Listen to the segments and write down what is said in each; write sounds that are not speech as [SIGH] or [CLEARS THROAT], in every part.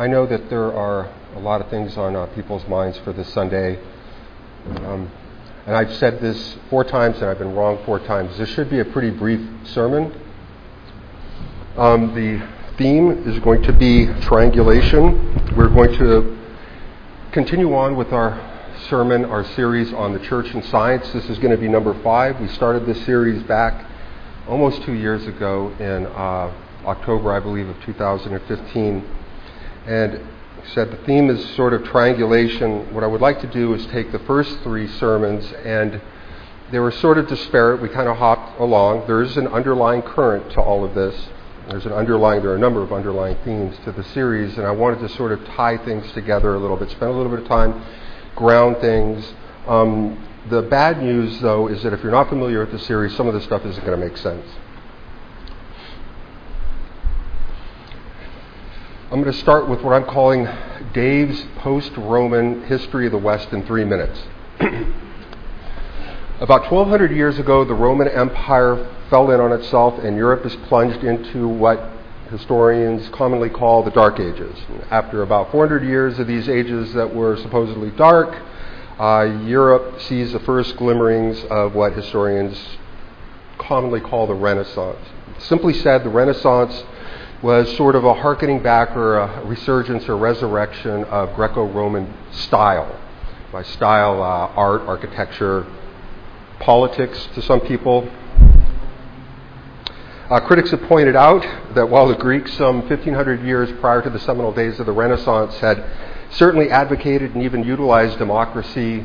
I know that there are a lot of things on uh, people's minds for this Sunday. Um, and I've said this four times and I've been wrong four times. This should be a pretty brief sermon. Um, the theme is going to be triangulation. We're going to continue on with our sermon, our series on the church and science. This is going to be number five. We started this series back almost two years ago in uh, October, I believe, of 2015 and said the theme is sort of triangulation. What I would like to do is take the first three sermons and they were sort of disparate. We kind of hopped along. There is an underlying current to all of this. There's an underlying, there are a number of underlying themes to the series, and I wanted to sort of tie things together a little bit, spend a little bit of time, ground things. Um, the bad news, though, is that if you're not familiar with the series, some of this stuff isn't going to make sense. I'm going to start with what I'm calling Dave's post Roman history of the West in three minutes. [CLEARS THROAT] About 1200 years ago, the Roman Empire fell in on itself, and Europe is plunged into what historians commonly call the Dark Ages. After about 400 years of these ages that were supposedly dark, uh, Europe sees the first glimmerings of what historians commonly call the Renaissance. Simply said, the Renaissance was sort of a harkening back or a resurgence or resurrection of Greco Roman style. By style, uh, art, architecture, politics to some people. Uh, critics have pointed out that while the Greeks, some 1500 years prior to the seminal days of the Renaissance, had certainly advocated and even utilized democracy,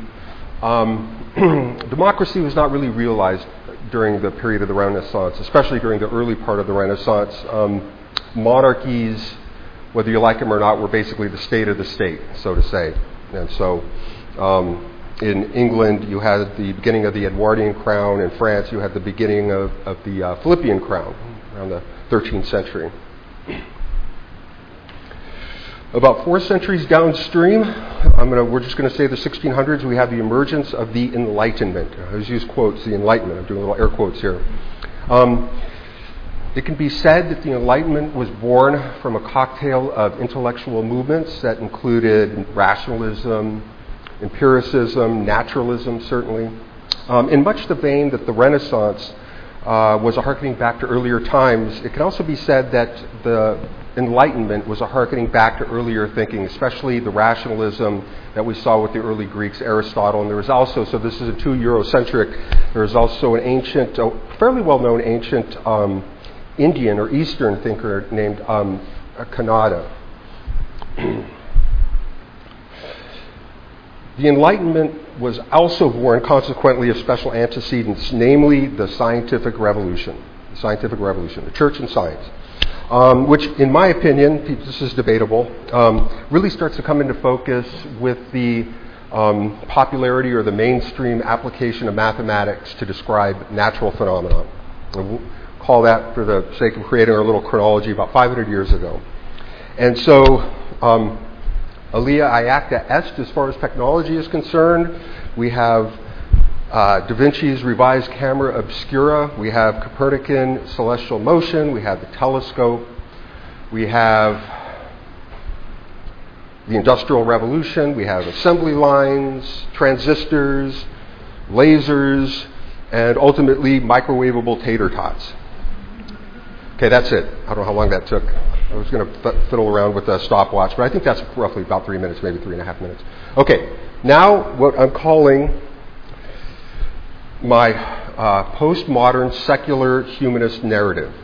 um, [CLEARS THROAT] democracy was not really realized during the period of the Renaissance, especially during the early part of the Renaissance. Um, monarchies, whether you like them or not, were basically the state of the state, so to say. And so um, in England, you had the beginning of the Edwardian crown. In France, you had the beginning of, of the uh, Philippian crown around the 13th century. About four centuries downstream, gonna, we're just going to say the 1600s, we have the emergence of the Enlightenment. I always use quotes, the Enlightenment. I'm doing little air quotes here. Um, it can be said that the Enlightenment was born from a cocktail of intellectual movements that included rationalism, empiricism, naturalism, certainly. Um, in much the vein that the Renaissance uh, was a harkening back to earlier times, it can also be said that the Enlightenment was a harkening back to earlier thinking, especially the rationalism that we saw with the early Greeks, Aristotle. And there was also, so this is a too Eurocentric, there is also an ancient, fairly well known ancient um, Indian or Eastern thinker named um, Kanada. the Enlightenment was also born, consequently, of special antecedents, namely the scientific revolution. The scientific revolution, the church and science. Um, which, in my opinion, this is debatable, um, really starts to come into focus with the um, popularity or the mainstream application of mathematics to describe natural phenomena call that, for the sake of creating our little chronology, about 500 years ago. And so, um, Alea Iacta Est, as far as technology is concerned, we have uh, Da Vinci's revised camera obscura, we have Copernican celestial motion, we have the telescope, we have the Industrial Revolution, we have assembly lines, transistors, lasers, and ultimately microwavable tater tots. Okay, that's it. I don't know how long that took. I was going to fiddle around with a stopwatch, but I think that's roughly about three minutes, maybe three and a half minutes. Okay, now what I'm calling my uh, postmodern secular humanist narrative.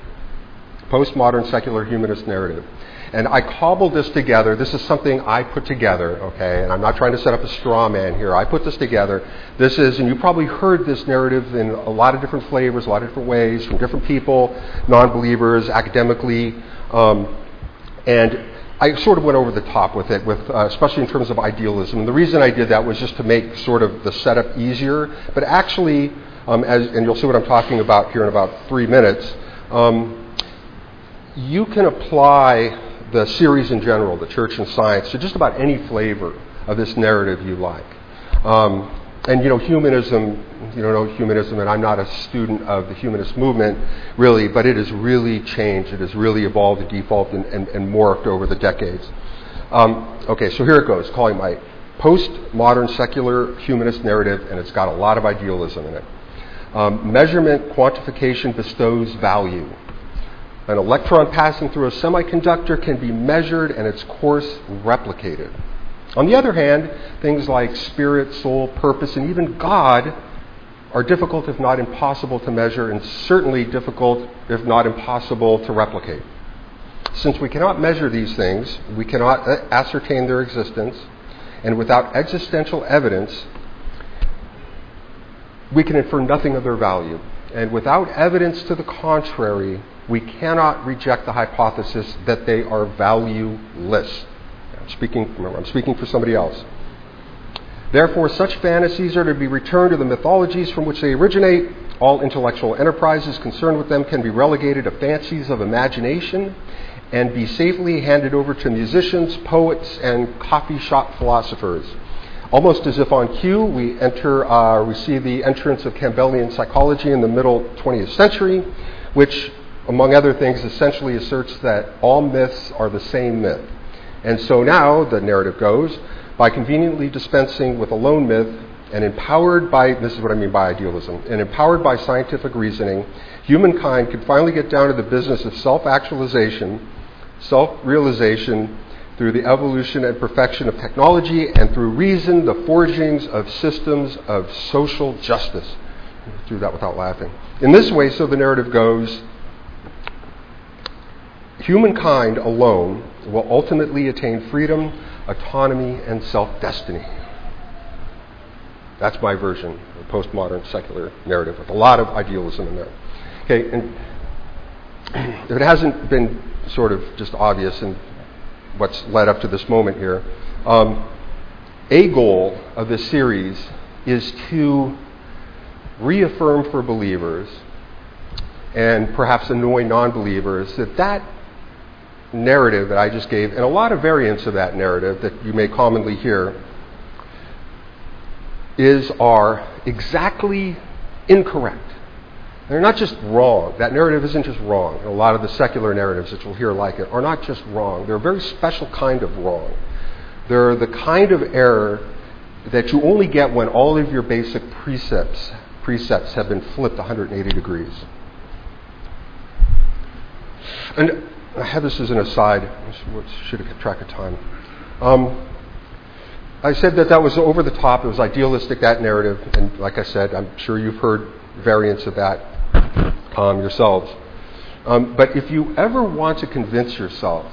Postmodern secular humanist narrative. And I cobbled this together. This is something I put together, okay? And I'm not trying to set up a straw man here. I put this together. This is, and you probably heard this narrative in a lot of different flavors, a lot of different ways, from different people, non believers, academically. Um, and I sort of went over the top with it, with, uh, especially in terms of idealism. And the reason I did that was just to make sort of the setup easier. But actually, um, as, and you'll see what I'm talking about here in about three minutes, um, you can apply the series in general, the church and science, to just about any flavor of this narrative you like. Um, and you know, humanism, you know, humanism, and I'm not a student of the humanist movement, really, but it has really changed. It has really evolved and defaulted and, and, and morphed over the decades. Um, okay, so here it goes, calling my postmodern secular humanist narrative, and it's got a lot of idealism in it. Um, measurement quantification bestows value. An electron passing through a semiconductor can be measured and its course replicated. On the other hand, things like spirit, soul, purpose, and even God are difficult, if not impossible, to measure, and certainly difficult, if not impossible, to replicate. Since we cannot measure these things, we cannot uh, ascertain their existence, and without existential evidence, we can infer nothing of their value. And without evidence to the contrary, we cannot reject the hypothesis that they are valueless. I'm speaking, remember, I'm speaking for somebody else. Therefore, such fantasies are to be returned to the mythologies from which they originate. All intellectual enterprises concerned with them can be relegated to fancies of imagination and be safely handed over to musicians, poets, and coffee shop philosophers. Almost as if on cue, we enter, uh, we see the entrance of Campbellian psychology in the middle 20th century, which, among other things, essentially asserts that all myths are the same myth. And so now, the narrative goes, by conveniently dispensing with a lone myth and empowered by, this is what I mean by idealism, and empowered by scientific reasoning, humankind could finally get down to the business of self actualization, self realization through the evolution and perfection of technology and through reason, the forgings of systems of social justice. Do that without laughing. In this way, so the narrative goes, humankind alone will ultimately attain freedom, autonomy, and self destiny. That's my version of postmodern secular narrative with a lot of idealism in there. Okay, and if [CLEARS THROAT] it hasn't been sort of just obvious in what's led up to this moment here, um, a goal of this series is to reaffirm for believers and perhaps annoy non believers that that narrative that I just gave, and a lot of variants of that narrative that you may commonly hear, is are exactly incorrect. They're not just wrong. That narrative isn't just wrong. a lot of the secular narratives that you'll hear like it are not just wrong. They're a very special kind of wrong. They're the kind of error that you only get when all of your basic precepts precepts have been flipped 180 degrees. And I have this as an aside. I should have kept track of time. Um, I said that that was over the top. It was idealistic, that narrative. And like I said, I'm sure you've heard variants of that um, yourselves. Um, but if you ever want to convince yourself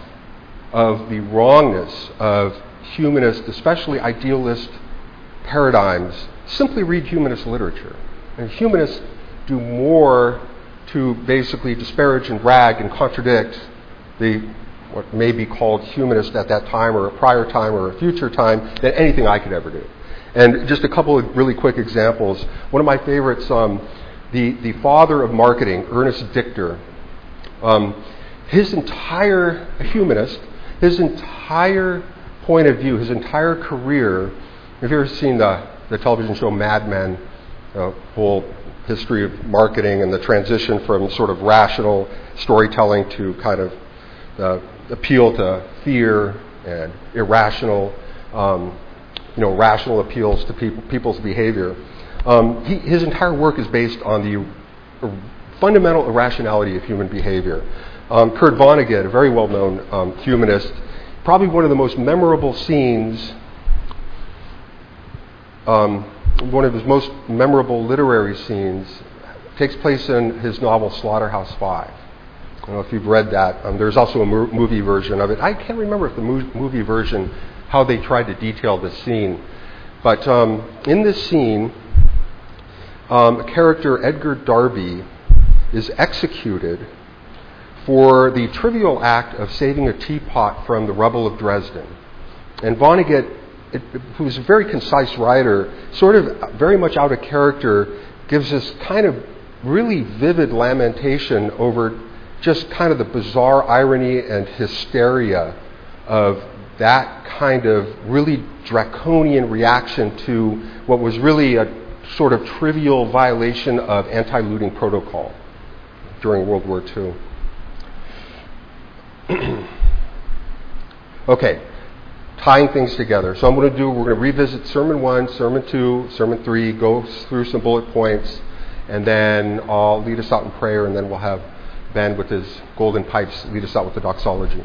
of the wrongness of humanist, especially idealist paradigms, simply read humanist literature. And humanists do more to basically disparage and rag and contradict the what may be called humanist at that time or a prior time or a future time than anything I could ever do. And just a couple of really quick examples. One of my favorites, um, the, the father of marketing, Ernest Dichter, um, his entire, humanist, his entire point of view, his entire career, have you ever seen the, the television show Mad Men, the whole history of marketing and the transition from sort of rational storytelling to kind of the appeal to fear and irrational, um, you know, rational appeals to people, people's behavior. Um, he, his entire work is based on the fundamental irrationality of human behavior. Um, Kurt Vonnegut, a very well-known um, humanist, probably one of the most memorable scenes, um, one of his most memorable literary scenes, takes place in his novel Slaughterhouse Five. I don't know if you've read that. Um, there's also a mo- movie version of it. I can't remember if the mo- movie version, how they tried to detail the scene. But um, in this scene, um, a character Edgar Darby is executed for the trivial act of saving a teapot from the rubble of Dresden. And Vonnegut, it, who's a very concise writer, sort of very much out of character, gives this kind of really vivid lamentation over just kind of the bizarre irony and hysteria of that kind of really draconian reaction to what was really a sort of trivial violation of anti looting protocol during World War II. [CLEARS THROAT] okay, tying things together. So I'm going to do, we're going to revisit Sermon 1, Sermon 2, Sermon 3, go through some bullet points, and then I'll lead us out in prayer, and then we'll have Ben with his golden pipes lead us out with the doxology.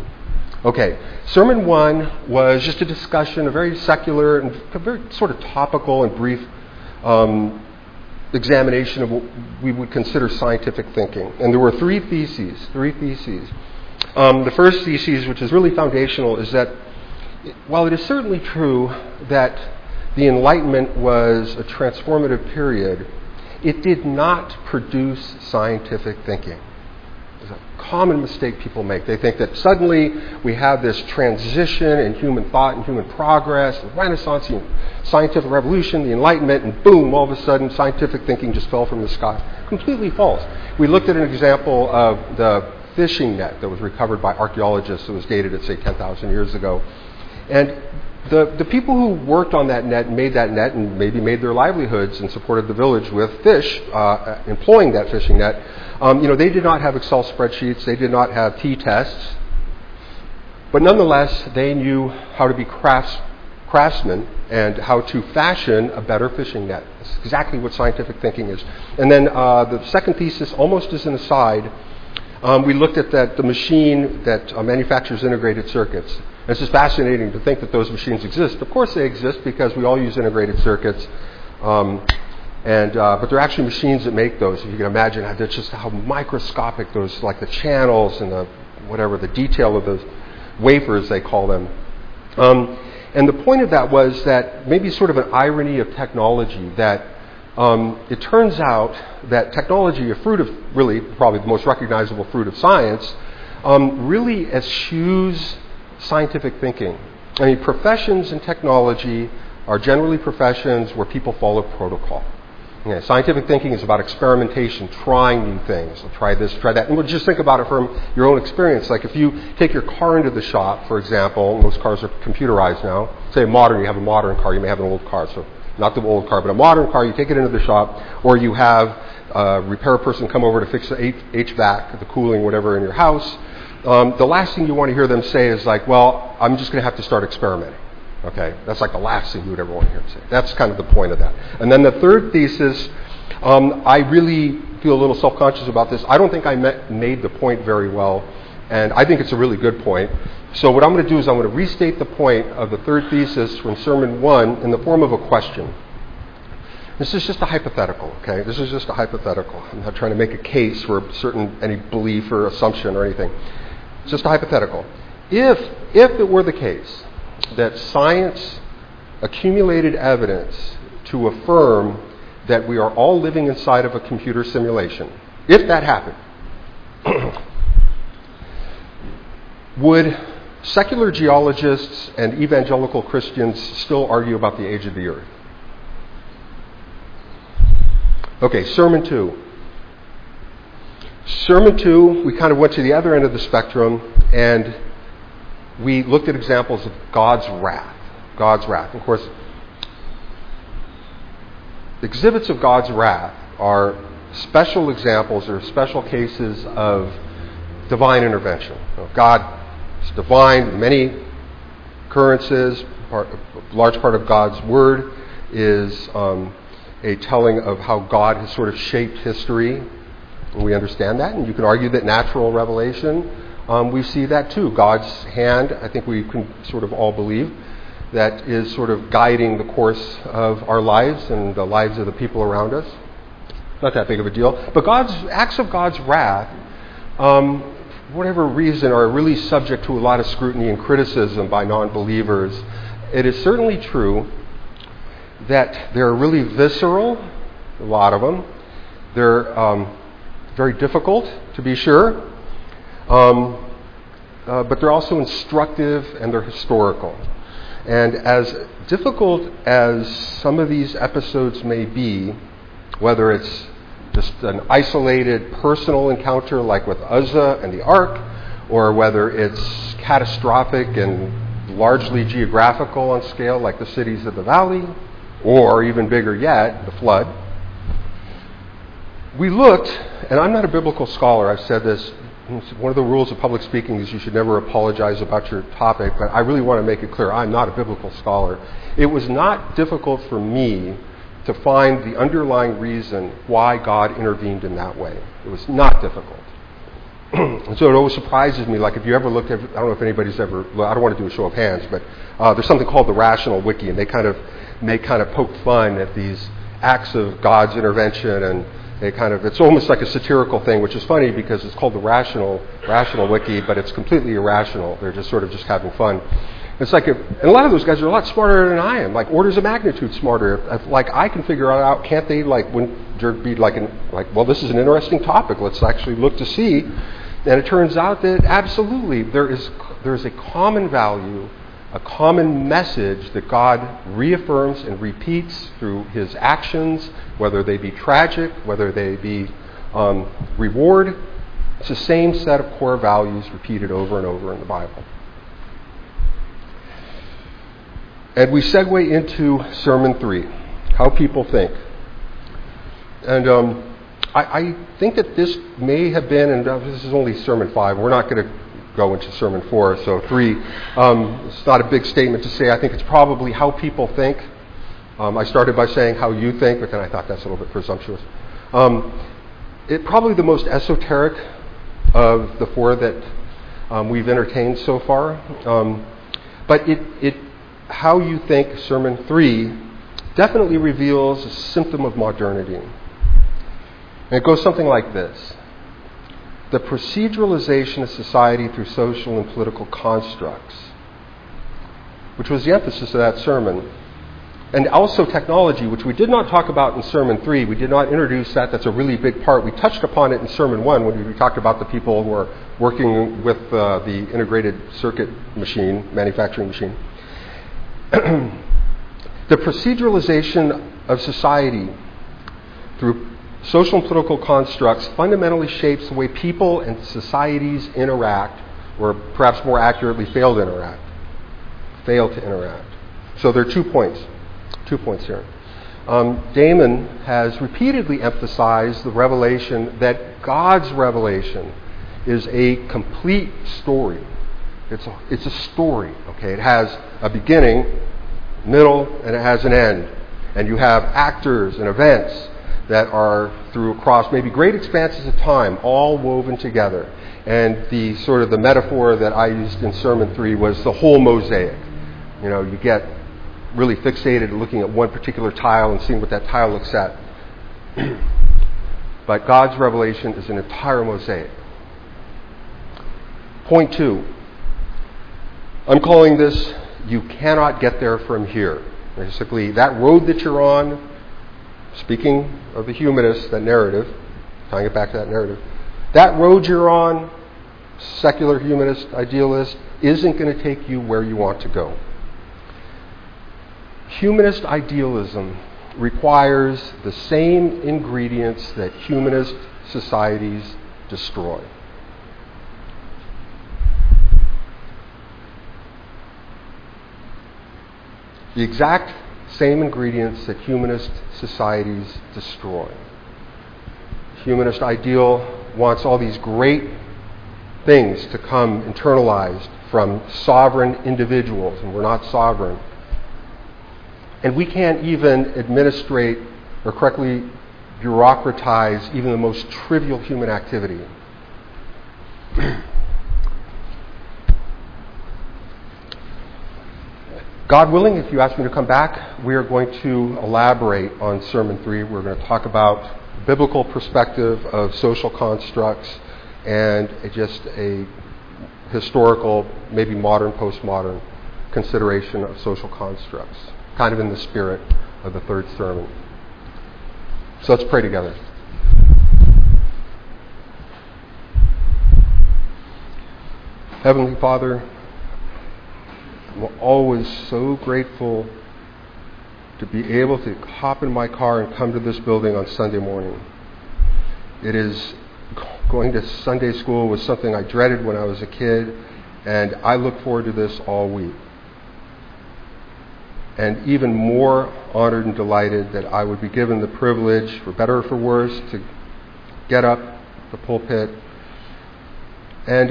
Okay, Sermon 1 was just a discussion, a very secular and very sort of topical and brief um, examination of what we would consider scientific thinking. And there were three theses, three theses. Um, the first thesis, which is really foundational, is that while it is certainly true that the Enlightenment was a transformative period, it did not produce scientific thinking. It's a common mistake people make. They think that suddenly we have this transition in human thought and human progress, the Renaissance, the scientific revolution, the Enlightenment, and boom, all of a sudden scientific thinking just fell from the sky. Completely false. We looked at an example of the fishing net that was recovered by archaeologists that was dated at, say, 10,000 years ago. And the, the people who worked on that net and made that net and maybe made their livelihoods and supported the village with fish, uh, employing that fishing net, um, you know, they did not have Excel spreadsheets, they did not have t tests, but nonetheless, they knew how to be crafts, craftsmen and how to fashion a better fishing net. That's exactly what scientific thinking is. And then uh, the second thesis, almost as an aside, um, we looked at that the machine that uh, manufactures integrated circuits. And it's just fascinating to think that those machines exist. Of course, they exist because we all use integrated circuits. Um, and, uh, but they're actually machines that make those. If you can imagine, that's just how microscopic those, like the channels and the whatever the detail of those wafers they call them. Um, and the point of that was that maybe sort of an irony of technology that um, it turns out that technology, a fruit of really probably the most recognizable fruit of science, um, really eschews scientific thinking. I mean, professions in technology are generally professions where people follow protocol. Yeah, scientific thinking is about experimentation, trying new things. I'll try this, try that. And we'll just think about it from your own experience. Like if you take your car into the shop, for example, most cars are computerized now. Say modern, you have a modern car, you may have an old car. So not the old car, but a modern car, you take it into the shop, or you have a repair person come over to fix the HVAC, the cooling, whatever in your house um, the last thing you want to hear them say is like, well, I'm just going to have to start experimenting. Okay? That's like the last thing you would ever want to hear them say. That's kind of the point of that. And then the third thesis, um, I really feel a little self conscious about this. I don't think I met, made the point very well, and I think it's a really good point. So, what I'm going to do is I'm going to restate the point of the third thesis from Sermon 1 in the form of a question. This is just a hypothetical, okay? This is just a hypothetical. I'm not trying to make a case for certain any belief or assumption or anything. It's just a hypothetical. If, if it were the case that science accumulated evidence to affirm that we are all living inside of a computer simulation, if that happened, [CLEARS THROAT] would secular geologists and evangelical Christians still argue about the age of the earth? Okay, Sermon 2. Sermon 2, we kind of went to the other end of the spectrum and we looked at examples of God's wrath. God's wrath. Of course, exhibits of God's wrath are special examples or special cases of divine intervention. God is divine, many occurrences, part, a large part of God's word is um, a telling of how God has sort of shaped history we understand that, and you can argue that natural revelation, um, we see that too. God's hand, I think we can sort of all believe, that is sort of guiding the course of our lives and the lives of the people around us. Not that big of a deal. But God's acts of God's wrath, um, whatever reason, are really subject to a lot of scrutiny and criticism by non believers. It is certainly true that they're really visceral, a lot of them. They're um, very difficult, to be sure, um, uh, but they're also instructive and they're historical. And as difficult as some of these episodes may be, whether it's just an isolated personal encounter like with Uzzah and the ark, or whether it's catastrophic and largely geographical on scale like the cities of the valley, or even bigger yet, the flood, we looked, and I'm not a biblical scholar, I've said this one of the rules of public speaking is you should never apologize about your topic, but I really want to make it clear I'm not a biblical scholar. It was not difficult for me to find the underlying reason why God intervened in that way. It was not difficult. [CLEARS THROAT] and so it always surprises me. Like if you ever looked at, I don't know if anybody's ever, I don't want to do a show of hands, but uh, there's something called the Rational Wiki, and they kind of make kind of poke fun at these acts of God's intervention, and they kind of, it's almost like a satirical thing, which is funny because it's called the Rational Rational Wiki, but it's completely irrational. They're just sort of just having fun. It's like, if, and a lot of those guys are a lot smarter than I am, like orders of magnitude smarter. If, like I can figure out, can't they? Like when there'd be like, an, like, well, this is an interesting topic. Let's actually look to see. And it turns out that absolutely there is there is a common value, a common message that God reaffirms and repeats through His actions, whether they be tragic, whether they be um, reward. It's the same set of core values repeated over and over in the Bible. And we segue into Sermon 3 how people think. And um, I, I, think that this may have been, and this is only Sermon 5, we're not going to go into Sermon 4, so 3. Um, it's not a big statement to say. I think it's probably how people think. Um, I started by saying how you think, but then I thought that's a little bit presumptuous. Um, it probably the most esoteric of the four that um, we've entertained so far. Um, but it, it how you think Sermon 3 definitely reveals a symptom of modernity. And it goes something like this The proceduralization of society through social and political constructs, which was the emphasis of that sermon, and also technology, which we did not talk about in Sermon 3. We did not introduce that. That's a really big part. We touched upon it in Sermon 1 when we talked about the people who are working with uh, the integrated circuit machine, manufacturing machine. [CLEARS THROAT] the proceduralization of society through social and political constructs fundamentally shapes the way people and societies interact, or perhaps more accurately, fail to interact. Fail to interact. So there are two points. Two points here. Um, Damon has repeatedly emphasized the revelation that God's revelation is a complete story. It's a, it's a story, okay? It has a beginning, middle, and it has an end. And you have actors and events that are through across maybe great expanses of time, all woven together. And the sort of the metaphor that I used in Sermon 3 was the whole mosaic. You know, you get really fixated looking at one particular tile and seeing what that tile looks at. [CLEARS THROAT] but God's revelation is an entire mosaic. Point two I'm calling this You Cannot Get There From Here. Basically, that road that you're on, speaking of the humanist, that narrative, tying it back to that narrative, that road you're on, secular humanist, idealist, isn't going to take you where you want to go. Humanist idealism requires the same ingredients that humanist societies destroy. the exact same ingredients that humanist societies destroy. Humanist ideal wants all these great things to come internalized from sovereign individuals, and we're not sovereign. And we can't even administrate or correctly bureaucratize even the most trivial human activity. [CLEARS THROAT] God willing, if you ask me to come back, we are going to elaborate on Sermon 3. We're going to talk about biblical perspective of social constructs and just a historical, maybe modern, postmodern consideration of social constructs, kind of in the spirit of the third sermon. So let's pray together. Heavenly Father, I'm always so grateful to be able to hop in my car and come to this building on Sunday morning. It is going to Sunday school was something I dreaded when I was a kid, and I look forward to this all week. And even more honored and delighted that I would be given the privilege, for better or for worse, to get up the pulpit and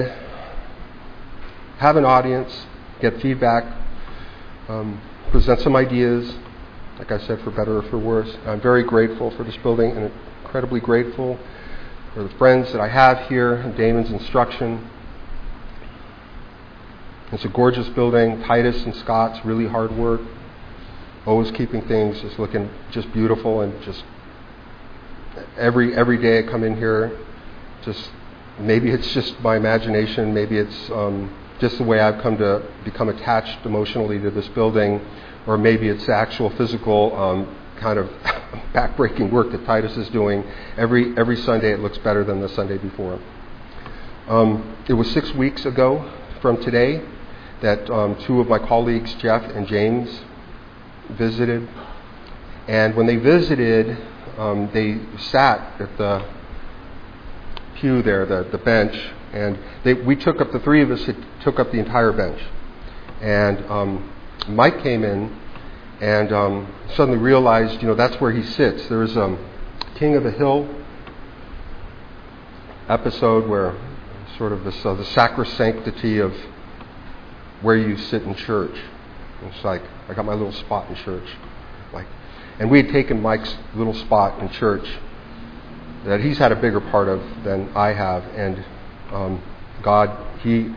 have an audience, get feedback, um, present some ideas, like I said, for better or for worse. I'm very grateful for this building and incredibly grateful for the friends that I have here and Damon's instruction. It's a gorgeous building. Titus and Scott's really hard work. Always keeping things just looking just beautiful and just every every day I come in here, just maybe it's just my imagination, maybe it's um, just the way I've come to become attached emotionally to this building, or maybe it's actual physical um, kind of [LAUGHS] backbreaking work that Titus is doing. Every every Sunday it looks better than the Sunday before. Um, it was six weeks ago from today that um, two of my colleagues, Jeff and James, visited. And when they visited, um, they sat at the pew there, the, the bench, and they, we took up, the three of us took up the entire bench. And um, Mike came in and um, suddenly realized, you know, that's where he sits. There was a um, King of the Hill episode where sort of this, uh, the sacrosanctity of where you sit in church. It's like, I got my little spot in church. Like, and we had taken Mike's little spot in church that he's had a bigger part of than I have. And um, God, he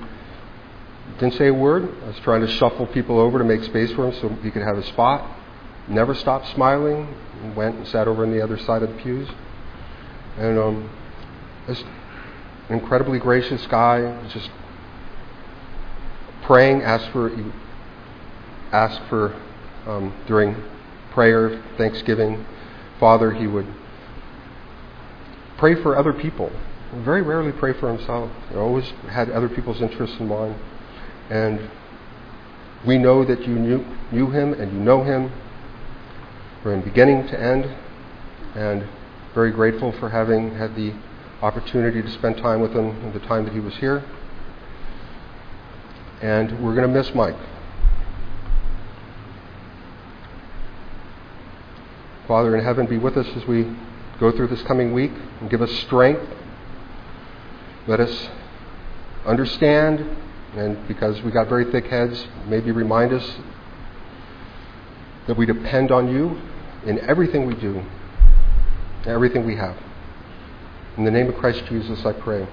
didn't say a word. I was trying to shuffle people over to make space for him so he could have a spot. Never stopped smiling. Went and sat over on the other side of the pews. And um, this incredibly gracious guy, just praying, asked for, asked for um, during prayer, thanksgiving, Father, he would pray for other people. Very rarely pray for himself. He always had other people's interests in mind. And we know that you knew, knew him and you know him from beginning to end. And very grateful for having had the opportunity to spend time with him in the time that he was here. And we're going to miss Mike. Father in heaven, be with us as we go through this coming week and give us strength. Let us understand, and because we got very thick heads, maybe remind us that we depend on you in everything we do, everything we have. In the name of Christ Jesus, I pray.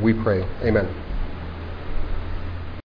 We pray. Amen.